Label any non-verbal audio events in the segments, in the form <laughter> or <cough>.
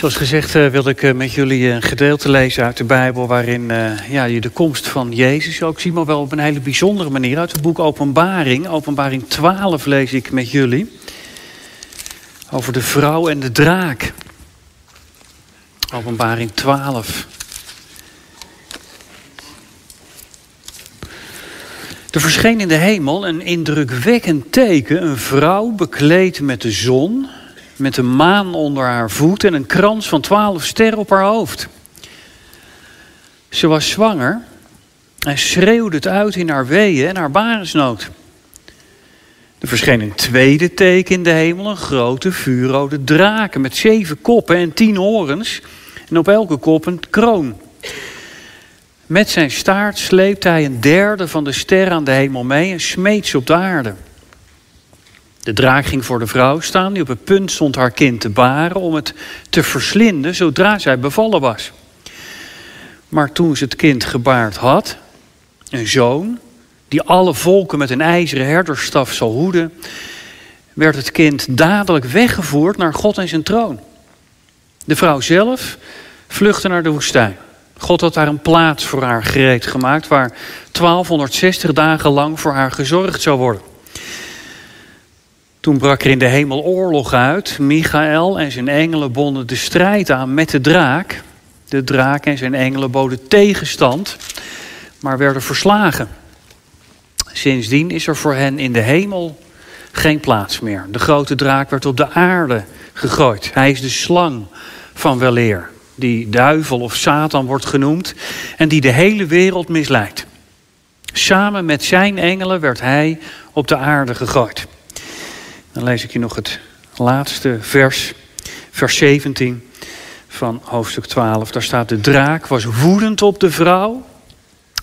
Zoals gezegd uh, wil ik uh, met jullie een gedeelte lezen uit de Bijbel... waarin ja, je de komst van Jezus ook ziet, maar wel op een hele bijzondere manier. Uit het boek Openbaring, Openbaring 12 lees ik met jullie. Over de vrouw en de draak. Openbaring 12. Er verscheen in de hemel een indrukwekkend teken. Een vrouw bekleed met de zon met een maan onder haar voet en een krans van twaalf sterren op haar hoofd. Ze was zwanger en schreeuwde het uit in haar weeën en haar barensnood. Er verscheen een tweede teken in de hemel, een grote vuurrode draken met zeven koppen en tien horens en op elke kop een kroon. Met zijn staart sleept hij een derde van de sterren aan de hemel mee en smeet ze op de aarde. De draak ging voor de vrouw staan die op het punt stond haar kind te baren om het te verslinden zodra zij bevallen was. Maar toen ze het kind gebaard had, een zoon, die alle volken met een ijzeren herderstaf zal hoeden, werd het kind dadelijk weggevoerd naar God en zijn troon. De vrouw zelf vluchtte naar de woestijn. God had daar een plaats voor haar gereed gemaakt waar 1260 dagen lang voor haar gezorgd zou worden. Toen brak er in de hemel oorlog uit. Michael en zijn engelen bonden de strijd aan met de draak. De draak en zijn engelen boden tegenstand, maar werden verslagen. Sindsdien is er voor hen in de hemel geen plaats meer. De grote draak werd op de aarde gegooid. Hij is de slang van weleer, die duivel of Satan wordt genoemd en die de hele wereld misleidt. Samen met zijn engelen werd hij op de aarde gegooid. Dan lees ik je nog het laatste vers, vers 17 van hoofdstuk 12. Daar staat: De draak was woedend op de vrouw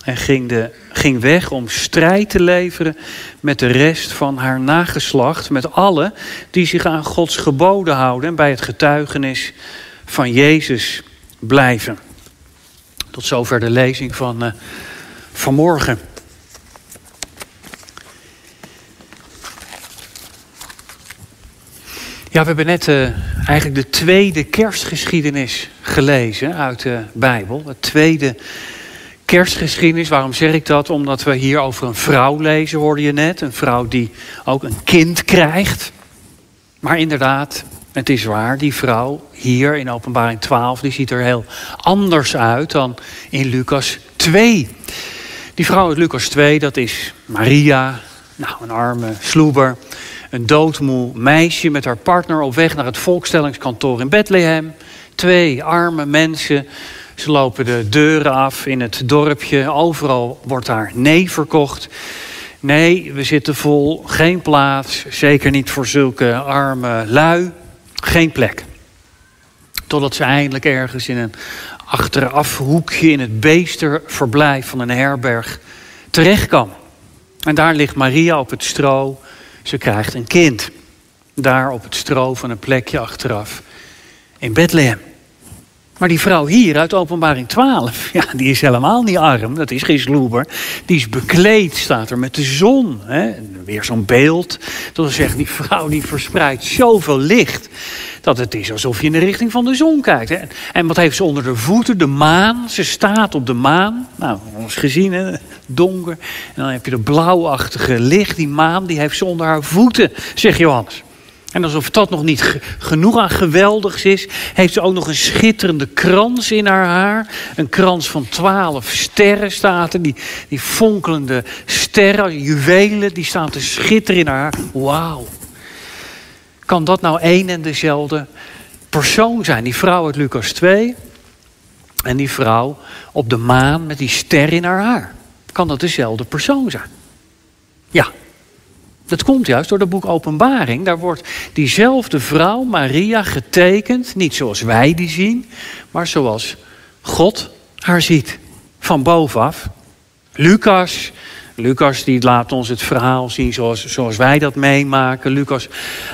en ging, de, ging weg om strijd te leveren met de rest van haar nageslacht, met alle die zich aan Gods geboden houden en bij het getuigenis van Jezus blijven. Tot zover de lezing van uh, vanmorgen. Ja, we hebben net uh, eigenlijk de tweede kerstgeschiedenis gelezen uit de Bijbel. De tweede kerstgeschiedenis. Waarom zeg ik dat? Omdat we hier over een vrouw lezen, hoorde je net. Een vrouw die ook een kind krijgt. Maar inderdaad, het is waar, die vrouw hier in Openbaring 12, die ziet er heel anders uit dan in Lucas 2. Die vrouw uit Lucas 2, dat is Maria, nou een arme sloeber een doodmoe meisje met haar partner op weg naar het volkstellingskantoor in Bethlehem. Twee arme mensen. Ze lopen de deuren af in het dorpje. Overal wordt daar nee verkocht. Nee, we zitten vol. Geen plaats. Zeker niet voor zulke arme lui. Geen plek. Totdat ze eindelijk ergens in een achterafhoekje in het beesterverblijf van een herberg terechtkomen. En daar ligt Maria op het stro ze krijgt een kind. Daar op het stro van een plekje achteraf in Bethlehem. Maar die vrouw hier uit openbaring 12, <laughs> ja, die is helemaal niet arm. Dat is geen sloeber. Die is bekleed, staat er, met de zon. Hè? Weer zo'n beeld. Dat zeggen, die vrouw die verspreidt zoveel licht dat het is alsof je in de richting van de zon kijkt. Hè? En wat heeft ze onder de voeten? De maan. Ze staat op de maan. Nou, ons gezien, hè? Donker. En dan heb je de blauwachtige licht. Die maan die heeft ze onder haar voeten, zegt Johannes. En alsof dat nog niet genoeg aan geweldigs is, heeft ze ook nog een schitterende krans in haar haar. Een krans van twaalf sterren staat er. Die, die fonkelende sterren, juwelen, die staan te schitteren in haar haar. Wauw. Kan dat nou één en dezelfde persoon zijn? Die vrouw uit Lucas 2 en die vrouw op de maan met die ster in haar haar. Kan dat dezelfde persoon zijn? Ja, dat komt juist door het boek Openbaring. Daar wordt diezelfde vrouw, Maria, getekend. Niet zoals wij die zien, maar zoals God haar ziet. Van bovenaf. Lucas Lucas die laat ons het verhaal zien zoals, zoals wij dat meemaken. Lucas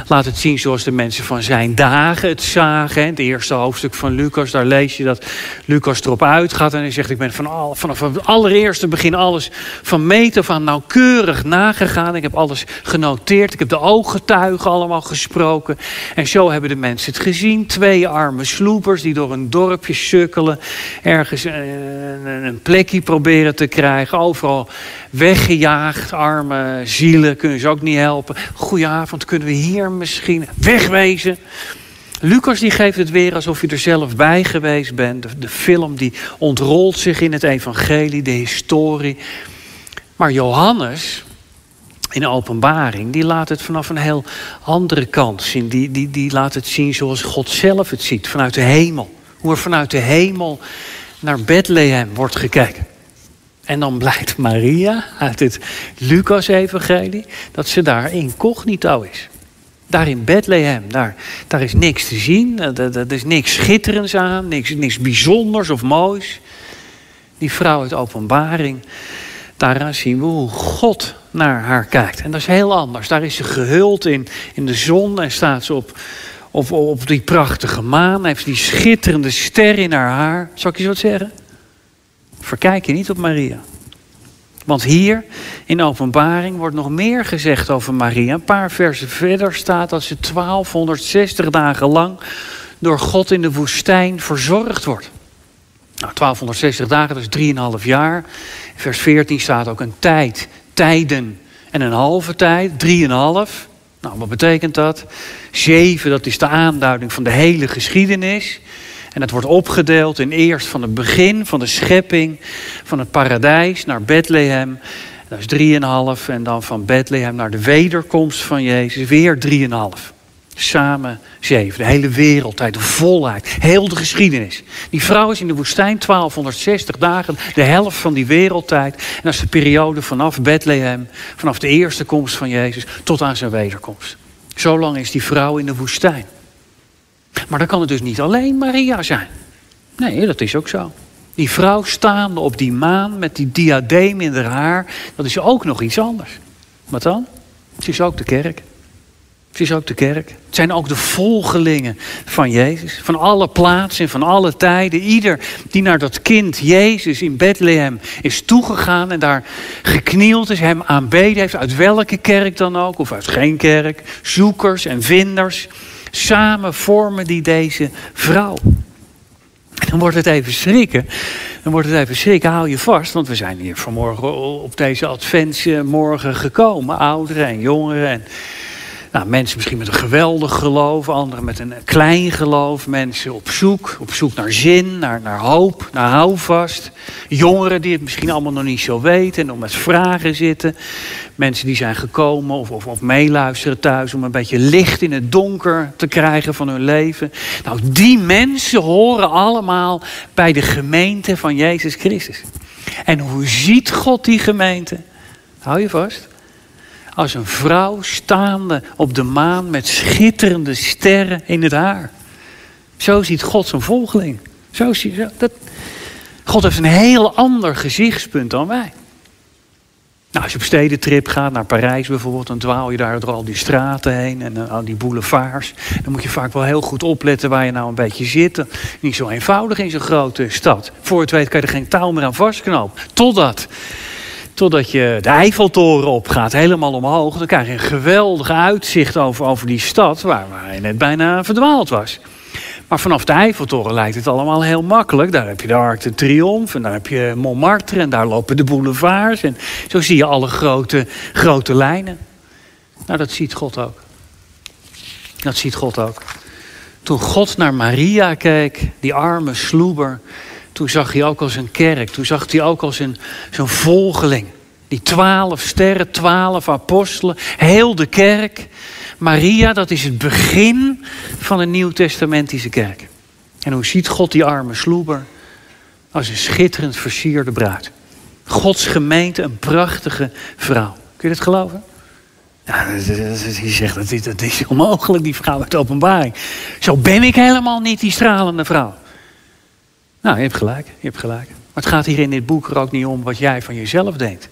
laat het zien zoals de mensen van zijn dagen het zagen. Het eerste hoofdstuk van Lucas, daar lees je dat Lucas erop uitgaat. En hij zegt, ik ben van vanaf het allereerste begin alles van meet af aan nauwkeurig nagegaan. Ik heb alles genoteerd. Ik heb de ooggetuigen allemaal gesproken. En zo hebben de mensen het gezien. Twee arme sloepers die door een dorpje sukkelen. Ergens een, een plekje proberen te krijgen. Overal weggejaagd. Arme zielen kunnen ze ook niet helpen. Goedenavond, kunnen we hier misschien wegwezen? Lucas die geeft het weer alsof je er zelf bij geweest bent. De, film die ontrolt zich in het evangelie, de historie. Maar Johannes, in openbaring, die laat het vanaf een heel andere kant zien. Die, die, die laat het zien zoals God zelf het ziet, vanuit de hemel. Hoe er vanuit de hemel naar Bethlehem wordt gekeken. En dan blijkt Maria uit het Lucas-evangelie dat ze daar incognito is. Daar in Bethlehem, daar, daar is niks te zien. Er is niks schitterends aan, niks, niks bijzonders of moois. Die vrouw uit openbaring, daaraan zien we hoe God naar haar kijkt. En dat is heel anders. Daar is ze gehuld in, in de zon en staat ze op, op, op die prachtige maan. Heeft die schitterende ster in haar haar. Zal ik je wat zeggen? Verkijk je niet op Maria. Want hier in openbaring wordt nog meer gezegd over Maria. Een paar versen verder staat dat ze 1260 dagen lang door God in de woestijn verzorgd wordt. Nou, 1260 dagen, dat is 3,5 jaar. vers 14 staat ook een tijd, tijden en een halve tijd, 3,5. Nou, wat betekent dat? 7, dat is de aanduiding van de hele geschiedenis. En het wordt opgedeeld in eerst van het begin van de schepping van het paradijs naar Bethlehem. Dat is drieënhalf. En dan van Bethlehem naar de wederkomst van Jezus weer drieënhalf. Samen zeven. De hele wereldtijd, de volheid, heel de geschiedenis. Die vrouw is in de woestijn 1260 dagen, de helft van die wereldtijd. En dat is de periode vanaf Bethlehem, vanaf de eerste komst van Jezus tot aan zijn wederkomst. Zo lang is die vrouw in de woestijn. Maar dan kan het dus niet alleen Maria zijn. Nee, dat is ook zo. Die vrouw staande op die maan met die diadeem in haar haar, dat is ook nog iets anders. Wat dan? Het is ook de kerk. Het is ook de kerk. Het zijn ook de volgelingen van Jezus. Van alle plaatsen en van alle tijden. Ieder die naar dat kind Jezus in Bethlehem is toegegaan en daar geknield is, hem aanbeden heeft. Uit welke kerk dan ook, of uit geen kerk. Zoekers en vinders. Samen vormen die deze vrouw. Dan wordt het even schrikken. Dan wordt het even schrikken, hou je vast. Want we zijn hier vanmorgen op deze adventsmorgen gekomen. Ouderen en jongeren en nou, mensen misschien met een geweldig geloof, anderen met een klein geloof. Mensen op zoek, op zoek naar zin, naar, naar hoop, naar houvast. Jongeren die het misschien allemaal nog niet zo weten en nog met vragen zitten. Mensen die zijn gekomen of, of, of meeluisteren thuis om een beetje licht in het donker te krijgen van hun leven. Nou, die mensen horen allemaal bij de gemeente van Jezus Christus. En hoe ziet God die gemeente? Hou je vast als een vrouw staande op de maan met schitterende sterren in het haar. Zo ziet God zijn volgeling. Zo ziet, dat, God heeft een heel ander gezichtspunt dan wij. Nou, als je op stedentrip gaat, naar Parijs bijvoorbeeld, dan dwaal je daar door al die straten heen en uh, al die boulevards. Dan moet je vaak wel heel goed opletten waar je nou een beetje zit. Niet zo eenvoudig in zo'n grote stad. Voor het weet kan je er geen touw meer aan vastknopen. Totdat Totdat je de Eiffeltoren opgaat, helemaal omhoog. Dan krijg je een geweldig uitzicht over, over die stad waar, waar je net bijna verdwaald was. Maar vanaf de Eiffeltoren lijkt het allemaal heel makkelijk. Daar heb je de Arc de Triomphe en daar heb je Montmartre en daar lopen de boulevards. En zo zie je alle grote, grote lijnen. Nou, dat ziet God ook. Dat ziet God ook. Toen God naar Maria keek, die arme sloeber, toen zag hij ook als een kerk. Toen zag hij ook als een, volgeling. Die twaalf sterren, twaalf apostelen, heel de kerk. Maria, dat is het begin van een nieuwtestamentische kerk. En hoe ziet God die arme sloeber? Als een schitterend versierde bruid. Gods gemeente, een prachtige vrouw. Kun je dat geloven? Ja, die zegt dat is, is onmogelijk, die vrouw uit openbaring. Zo ben ik helemaal niet, die stralende vrouw. Nou, je hebt gelijk, je hebt gelijk. Maar het gaat hier in dit boek er ook niet om wat jij van jezelf denkt.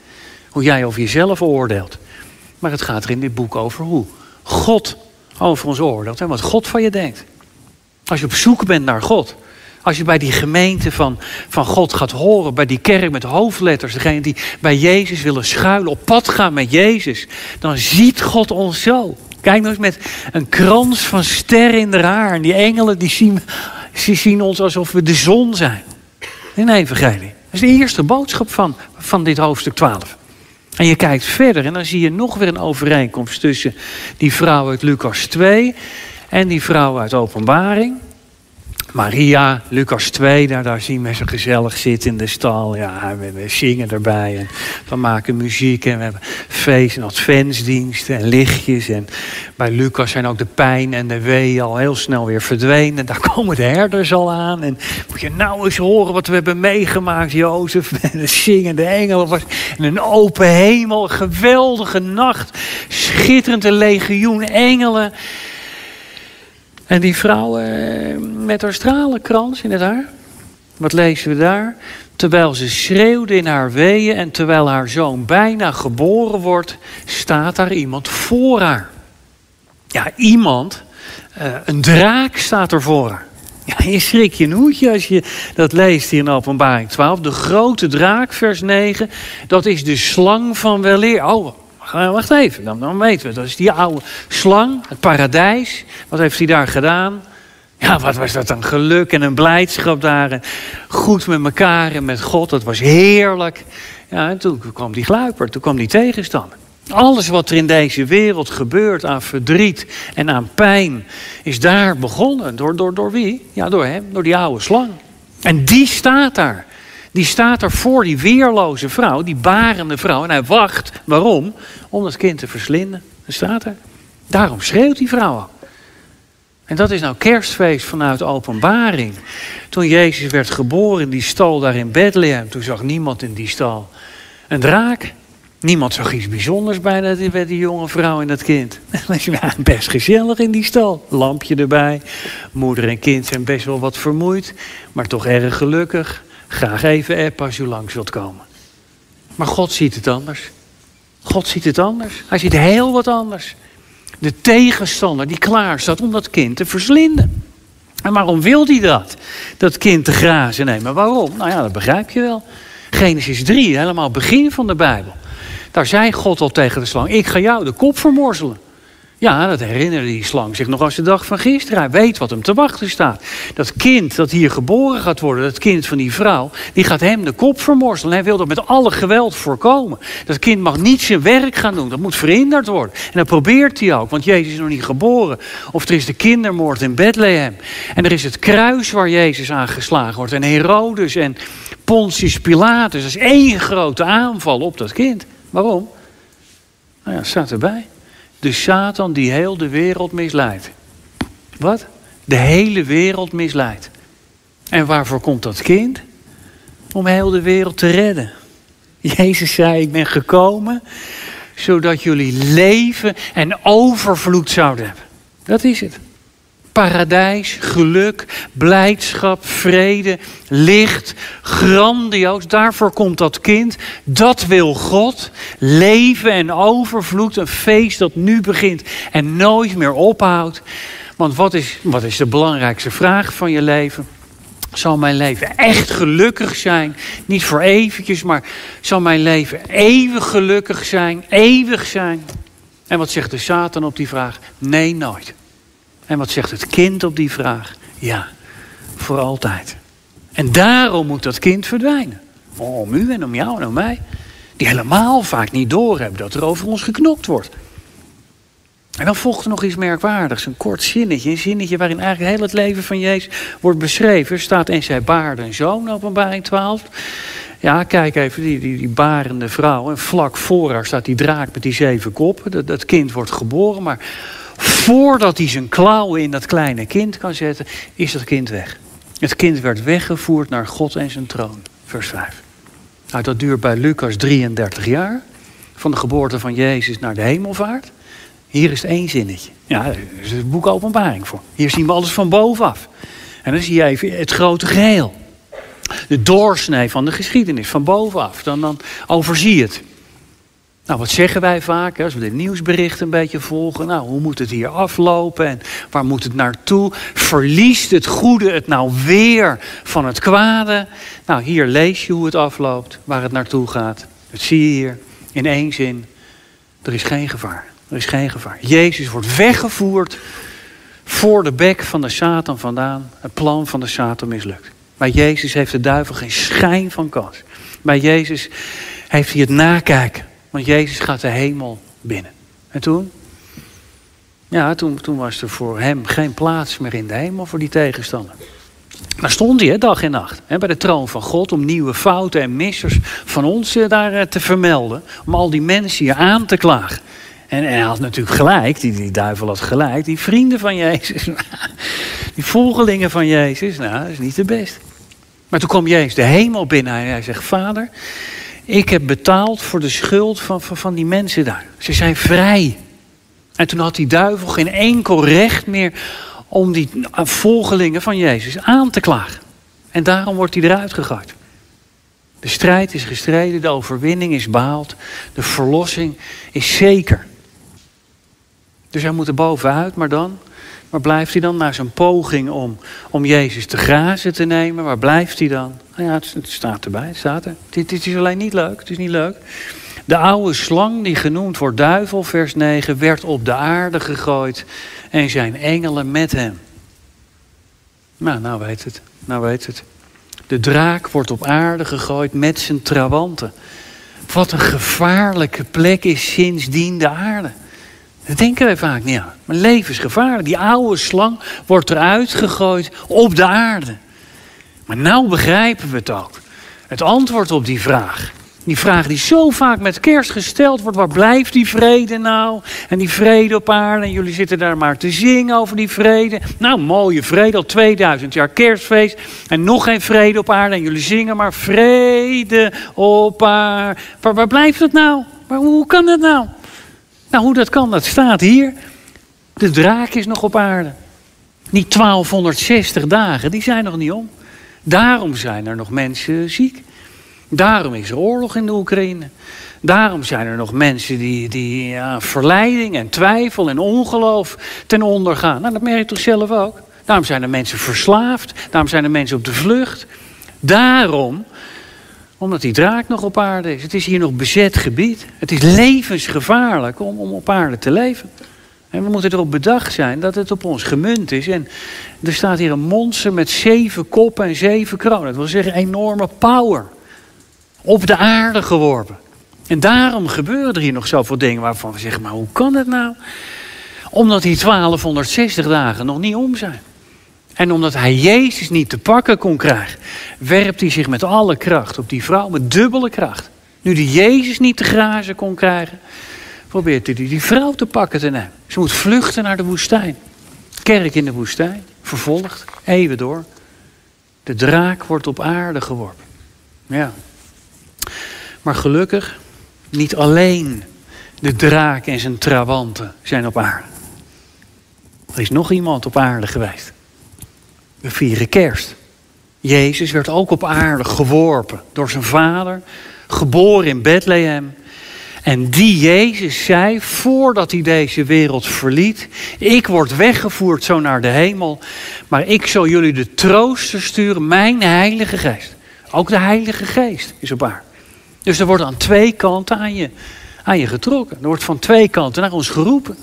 Hoe jij over jezelf oordeelt. Maar het gaat er in dit boek over hoe God over ons oordeelt en wat God van je denkt. Als je op zoek bent naar God. Als je bij die gemeente van, van God gaat horen, bij die kerk met hoofdletters, degene die bij Jezus willen schuilen, op pad gaan met Jezus, dan ziet God ons zo. Kijk nou eens met een krans van sterren in haar haar. En die engelen die zien, die zien ons alsof we de zon zijn. In de evangelie. Dat is de eerste boodschap van, van dit hoofdstuk 12. En je kijkt verder en dan zie je nog weer een overeenkomst tussen die vrouw uit Lucas 2 en die vrouw uit Openbaring. Maria, Lucas 2, daar, daar zien we ze gezellig zitten in de stal. Ja, we, we, zingen erbij en we maken muziek en we hebben feest en adventsdiensten en lichtjes. En bij Lucas zijn ook de pijn en de wee al heel snel weer verdwenen. Daar <laughs> komen de herders al aan. En moet je nou eens horen wat we hebben meegemaakt, Jozef. <laughs> En de zingende engelen. En een open hemel, een geweldige nacht. Schitterende legioen engelen. En die vrouw eh, met haar stralenkrans in haar. Wat lezen we daar? Terwijl ze schreeuwde in haar weeën en terwijl haar zoon bijna geboren wordt, staat daar iemand voor haar. Ja, iemand, uh, een draak staat er voor haar. Ja, je schrik je een hoedje als je dat leest hier in Openbaring 12. De grote draak, vers 9, dat is de slang van weleer. Oh, wacht even, dan, dan weten we. Dat is die oude slang, het paradijs. Wat heeft hij daar gedaan? Ja, wat was dat een geluk en een blijdschap daar. goed met elkaar en met God, dat was heerlijk. Ja, en toen kwam die gluiper, toen kwam die tegenstander. Alles wat er in deze wereld gebeurt aan verdriet en aan pijn, is daar begonnen. Door, door, door wie? Ja, door hem, door die oude slang. En die staat daar. Die staat er voor die weerloze vrouw, die barende vrouw. En hij wacht. Waarom? Om dat kind te verslinden. Dat staat er. Daarom schreeuwt die vrouw. En dat is nou kerstfeest vanuit openbaring. Toen Jezus werd geboren in die stal daar in Bethlehem, toen zag niemand in die stal een draak. Niemand zag iets bijzonders bij, bij die jonge vrouw en dat kind. <laughs> Ja, best gezellig in die stal. Lampje erbij. Moeder en kind zijn best wel wat vermoeid, maar toch erg gelukkig. Graag even appen als u langs wilt komen. Maar God ziet het anders. God ziet het anders. Hij ziet heel wat anders. De tegenstander die klaar staat om dat kind te verslinden. En waarom wil hij dat? Dat kind te grazen nemen. Waarom? Nou ja, dat begrijp je wel. Genesis 3, helemaal begin van de Bijbel. Daar zei God al tegen de slang: Ik ga jou de kop vermorzelen. Ja, dat herinnerde die slang zich nog als de dag van gisteren. Hij weet wat hem te wachten staat. Dat kind dat hier geboren gaat worden, dat kind van die vrouw, die gaat hem de kop vermorzelen. Hij wil dat met alle geweld voorkomen. Dat kind mag niet zijn werk gaan doen, dat moet verhinderd worden. En dat probeert hij ook, want Jezus is nog niet geboren. Of er is de kindermoord in Bethlehem. En er is het kruis waar Jezus aangeslagen wordt. En Herodes en Pontius Pilatus. Dat is één grote aanval op dat kind. Waarom? Nou ja, staat erbij. De Satan die heel de wereld misleidt. Wat? De hele wereld misleidt. En waarvoor komt dat kind? Om heel de wereld te redden. Jezus zei: Ik ben gekomen zodat jullie leven en overvloed zouden hebben. Dat is het paradijs, geluk, blijdschap, vrede, licht, grandioos. Daarvoor komt dat kind. Dat wil God. Leven en overvloed, een feest dat nu begint en nooit meer ophoudt. Want wat is, wat is de belangrijkste vraag van je leven? Zal mijn leven echt gelukkig zijn? Niet voor eventjes, maar zal mijn leven eeuwig gelukkig zijn? Eeuwig zijn? En wat zegt de Satan op die vraag? Nee, nooit. En wat zegt het kind op die vraag? Ja, voor altijd. En daarom moet dat kind verdwijnen. Om u en om jou en om mij. Die helemaal vaak niet doorhebben dat er over ons geknokt wordt. En dan volgt er nog iets merkwaardigs. Een kort zinnetje. Een zinnetje waarin eigenlijk heel het leven van Jezus wordt beschreven. Er staat en zij baarde een zoon, openbaring 12. Ja, kijk even, die, die, die barende vrouw. En vlak voor haar staat die draak met die zeven koppen. Dat, dat kind wordt geboren, maar Voordat hij zijn klauwen in dat kleine kind kan zetten, is dat kind weg. Het kind werd weggevoerd naar God en zijn troon. Vers 5. Nou, dat duurt bij Lucas 33 jaar. Van de geboorte van Jezus naar de hemelvaart. Hier is het één zinnetje. Ja, daar is het boek openbaring voor. Hier zien we alles van bovenaf. En dan zie je even het grote geheel. De doorsnee van de geschiedenis van bovenaf. Dan, dan overzie je het. Nou, wat zeggen wij vaak als we de nieuwsberichten een beetje volgen? Nou, hoe moet het hier aflopen en waar moet het naartoe? Verliest het goede het nou weer van het kwade? Nou, hier lees je hoe het afloopt, waar het naartoe gaat. Dat zie je hier in één zin. Er is geen gevaar. Er is geen gevaar. Jezus wordt weggevoerd voor de bek van de Satan vandaan. Het plan van de Satan mislukt. Bij Jezus heeft de duivel geen schijn van kans. Bij Jezus heeft hij het nakijken. Want Jezus gaat de hemel binnen. En toen? Ja, toen, toen was er voor hem geen plaats meer in de hemel voor die tegenstander. Daar stond hij, hè, dag en nacht, bij de troon van God, om nieuwe fouten en missers van ons eh, daar eh, te vermelden. Om al die mensen hier aan te klagen. En, en hij had natuurlijk gelijk, die, die duivel had gelijk. Die vrienden van Jezus, <laughs> die volgelingen van Jezus, nou, dat is niet de best. Maar toen kwam Jezus de hemel binnen en hij zegt, vader, ik heb betaald voor de schuld van, van, die mensen daar. Ze zijn vrij. En toen had die duivel geen enkel recht meer om die volgelingen van Jezus aan te klagen. En daarom wordt hij eruit gegooid. De strijd is gestreden, de overwinning is behaald, de verlossing is zeker. Dus hij moet er bovenuit, maar dan? Waar blijft hij dan? Na zijn poging om, om Jezus te grazen te nemen, waar blijft hij dan? Nou ja, het, staat erbij, het staat er. Is alleen niet leuk, het is niet leuk. De oude slang die genoemd wordt duivel, vers 9, werd op de aarde gegooid en zijn engelen met hem. Nou, nou weet het, nou weet het. De draak wordt op aarde gegooid met zijn trawanten. Wat een gevaarlijke plek is sindsdien de aarde. Dat denken wij vaak niet aan. Maar levensgevaarlijk. Die oude slang wordt eruit gegooid op de aarde. Maar nou begrijpen we het ook. Het antwoord op die vraag. Die vraag die zo vaak met kerst gesteld wordt. Waar blijft die vrede nou? En die vrede op aarde. En jullie zitten daar maar te zingen over die vrede. Nou, mooie vrede. Al 2000 jaar kerstfeest. En nog geen vrede op aarde. En jullie zingen maar vrede op aarde. Waar, waar blijft het nou? Maar hoe kan dat nou? Nou, hoe dat kan, dat staat hier. De draak is nog op aarde. Niet 1260 dagen, die zijn nog niet om. Daarom zijn er nog mensen ziek. Daarom is er oorlog in de Oekraïne. Daarom zijn er nog mensen die, die ja, verleiding en twijfel en ongeloof ten onder gaan. Nou, dat merk je toch zelf ook? Daarom zijn er mensen verslaafd. Daarom zijn er mensen op de vlucht. Daarom omdat die draak nog op aarde is. Het is hier nog bezet gebied. Het is levensgevaarlijk om, om op aarde te leven. En we moeten erop bedacht zijn dat het op ons gemunt is. En er staat hier een monster met zeven koppen en zeven kronen. Dat wil zeggen enorme power. Op de aarde geworpen. En daarom gebeuren er hier nog zoveel dingen waarvan we zeggen, maar hoe kan het nou? Omdat die 1260 dagen nog niet om zijn. En omdat hij Jezus niet te pakken kon krijgen, werpt hij zich met alle kracht op die vrouw, met dubbele kracht. Nu die Jezus niet te grazen kon krijgen, probeert hij die vrouw te pakken te nemen. Ze moet vluchten naar de woestijn. Kerk in de woestijn, vervolgd, eeuwen door. De draak wordt op aarde geworpen. Ja. Maar gelukkig, niet alleen de draak en zijn trawanten zijn op aarde. Er is nog iemand op aarde geweest. We vieren kerst. Jezus werd ook op aarde geworpen door zijn vader, geboren in Bethlehem. En die Jezus zei, voordat hij deze wereld verliet, ik word weggevoerd zo naar de hemel, maar ik zal jullie de trooster sturen, mijn heilige geest. Ook de heilige geest is op aarde. Dus er wordt aan twee kanten aan je, aan je getrokken. Er wordt van twee kanten naar ons geroepen.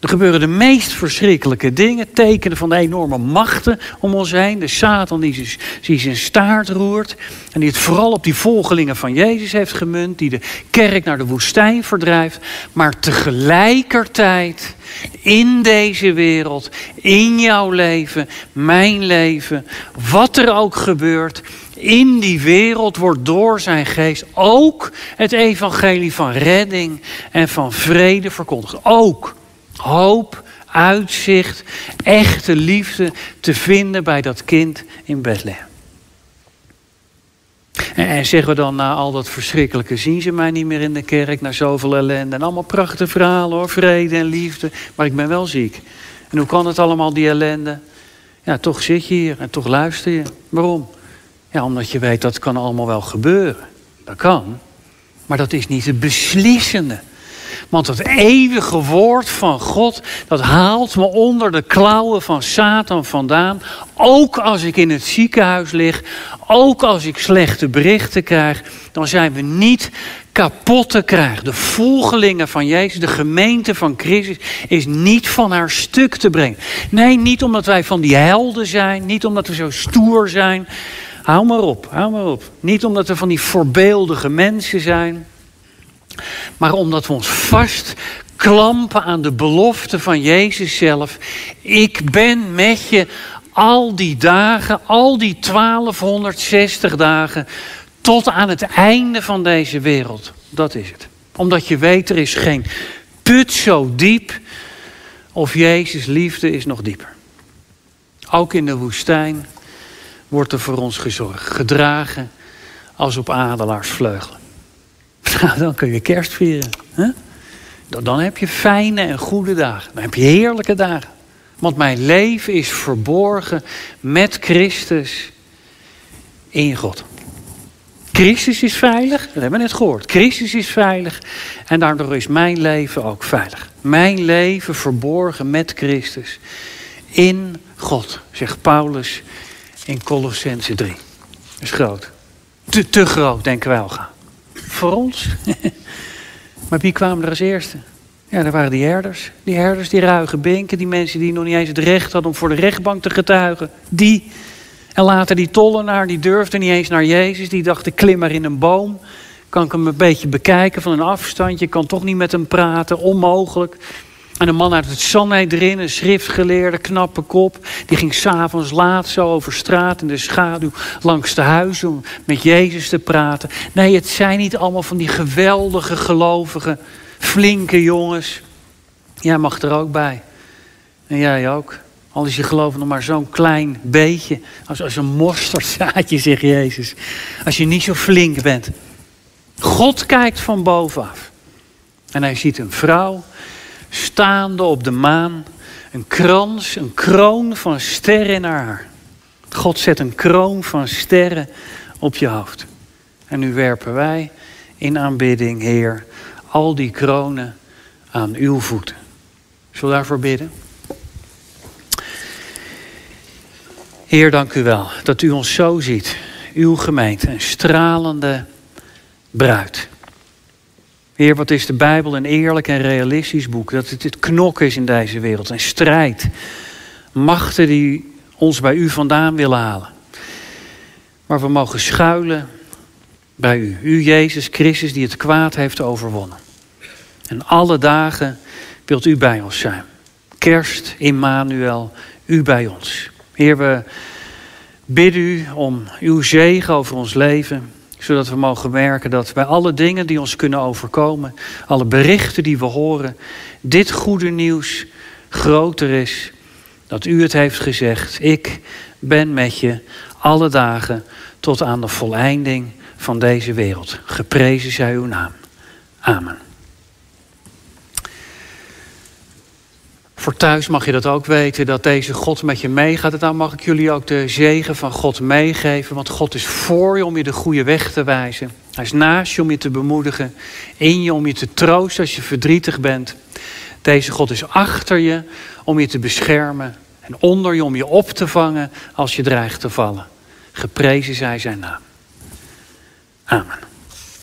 Er gebeuren de meest verschrikkelijke dingen. Tekenen van de enorme machten om ons heen. De Satan die, die zijn staart roert. En die het vooral op die volgelingen van Jezus heeft gemunt. Die de kerk naar de woestijn verdrijft. Maar tegelijkertijd in deze wereld, in jouw leven, mijn leven, wat er ook gebeurt. In die wereld wordt door zijn geest ook het evangelie van redding en van vrede verkondigd. Ook hoop, uitzicht, echte liefde te vinden bij dat kind in Bethlehem. En, zeggen we dan na al dat verschrikkelijke, zien ze mij niet meer in de kerk, na zoveel ellende. En allemaal prachtige verhalen hoor, vrede en liefde, maar ik ben wel ziek. En hoe kan het allemaal, die ellende? Ja, toch zit je hier en toch luister je. Waarom? Ja, omdat je weet dat kan allemaal wel gebeuren. Dat kan. Maar dat is niet het beslissende. Want het eeuwige woord van God, dat haalt me onder de klauwen van Satan vandaan. Ook als ik in het ziekenhuis lig, ook als ik slechte berichten krijg, dan zijn we niet kapot te krijgen. De volgelingen van Jezus, de gemeente van Christus, is niet van haar stuk te brengen. Nee, niet omdat wij van die helden zijn, niet omdat we zo stoer zijn. Hou maar op, hou maar op. Niet omdat we van die voorbeeldige mensen zijn. Maar omdat we ons vast klampen aan de belofte van Jezus zelf. Ik ben met je al die dagen, al die 1260 dagen, tot aan het einde van deze wereld. Dat is het. Omdat je weet, er is geen put zo diep of Jezus liefde is nog dieper. Ook in de woestijn wordt er voor ons gezorgd, gedragen als op adelaarsvleugelen. <laughs> Nou, dan kun je kerst vieren. Hè? Dan heb je fijne en goede dagen. Dan heb je heerlijke dagen. Want mijn leven is verborgen met Christus in God. Christus is veilig, dat hebben we net gehoord. Christus is veilig en daardoor is mijn leven ook veilig. Mijn leven verborgen met Christus in God, zegt Paulus in Colossense 3. Dat is groot. Te, te groot, denken wij al gaan. Voor ons. <laughs> maar wie kwamen er als eerste? Ja, dat waren die herders. Die herders, die ruige binken, die mensen die nog niet eens het recht hadden om voor de rechtbank te getuigen. Die. En later die tollenaar, die durfde niet eens naar Jezus. Die dacht, ik klim maar in een boom. Kan ik hem een beetje bekijken van een afstandje. kan toch niet met hem praten, onmogelijk. En een man uit het Sanhedrin, een schriftgeleerde, knappe kop, die ging s'avonds laat zo over straat in de schaduw langs de huizen om met Jezus te praten. Nee, het zijn niet allemaal van die geweldige, gelovige, flinke jongens. Jij mag er ook bij. En jij ook. Al is je geloof nog maar zo'n klein beetje. Als, als een mosterdzaadje, <laughs> zegt Jezus. Als je niet zo flink bent. God kijkt van bovenaf. En hij ziet een vrouw staande op de maan. Een krans, een kroon van sterren in haar. God zet een kroon van sterren op je hoofd. En nu werpen wij in aanbidding, Heer, al die kronen aan uw voeten. Zullen we daarvoor bidden? Heer, dank u wel dat u ons zo ziet. Uw gemeente, een stralende bruid. Heer, wat is de Bijbel een eerlijk en realistisch boek. Dat het het knok is in deze wereld. En strijd. Machten die ons bij u vandaan willen halen. Maar we mogen schuilen bij u. U, Jezus Christus, die het kwaad heeft overwonnen. En alle dagen wilt u bij ons zijn. Kerst, Immanuel, u bij ons. Heer, we bidden u om uw zegen over ons leven zodat we mogen merken dat bij alle dingen die ons kunnen overkomen, alle berichten die we horen, dit goede nieuws groter is. Dat u het heeft gezegd. Ik ben met je alle dagen tot aan de voleinding van deze wereld. Geprezen zij uw naam. Amen. Voor thuis mag je dat ook weten, dat deze God met je meegaat. En dan mag ik jullie ook de zegen van God meegeven. Want God is voor je om je de goede weg te wijzen. Hij is naast je om je te bemoedigen. In je om je te troosten als je verdrietig bent. Deze God is achter je om je te beschermen. En onder je om je op te vangen als je dreigt te vallen. Geprezen zij zijn naam. Amen.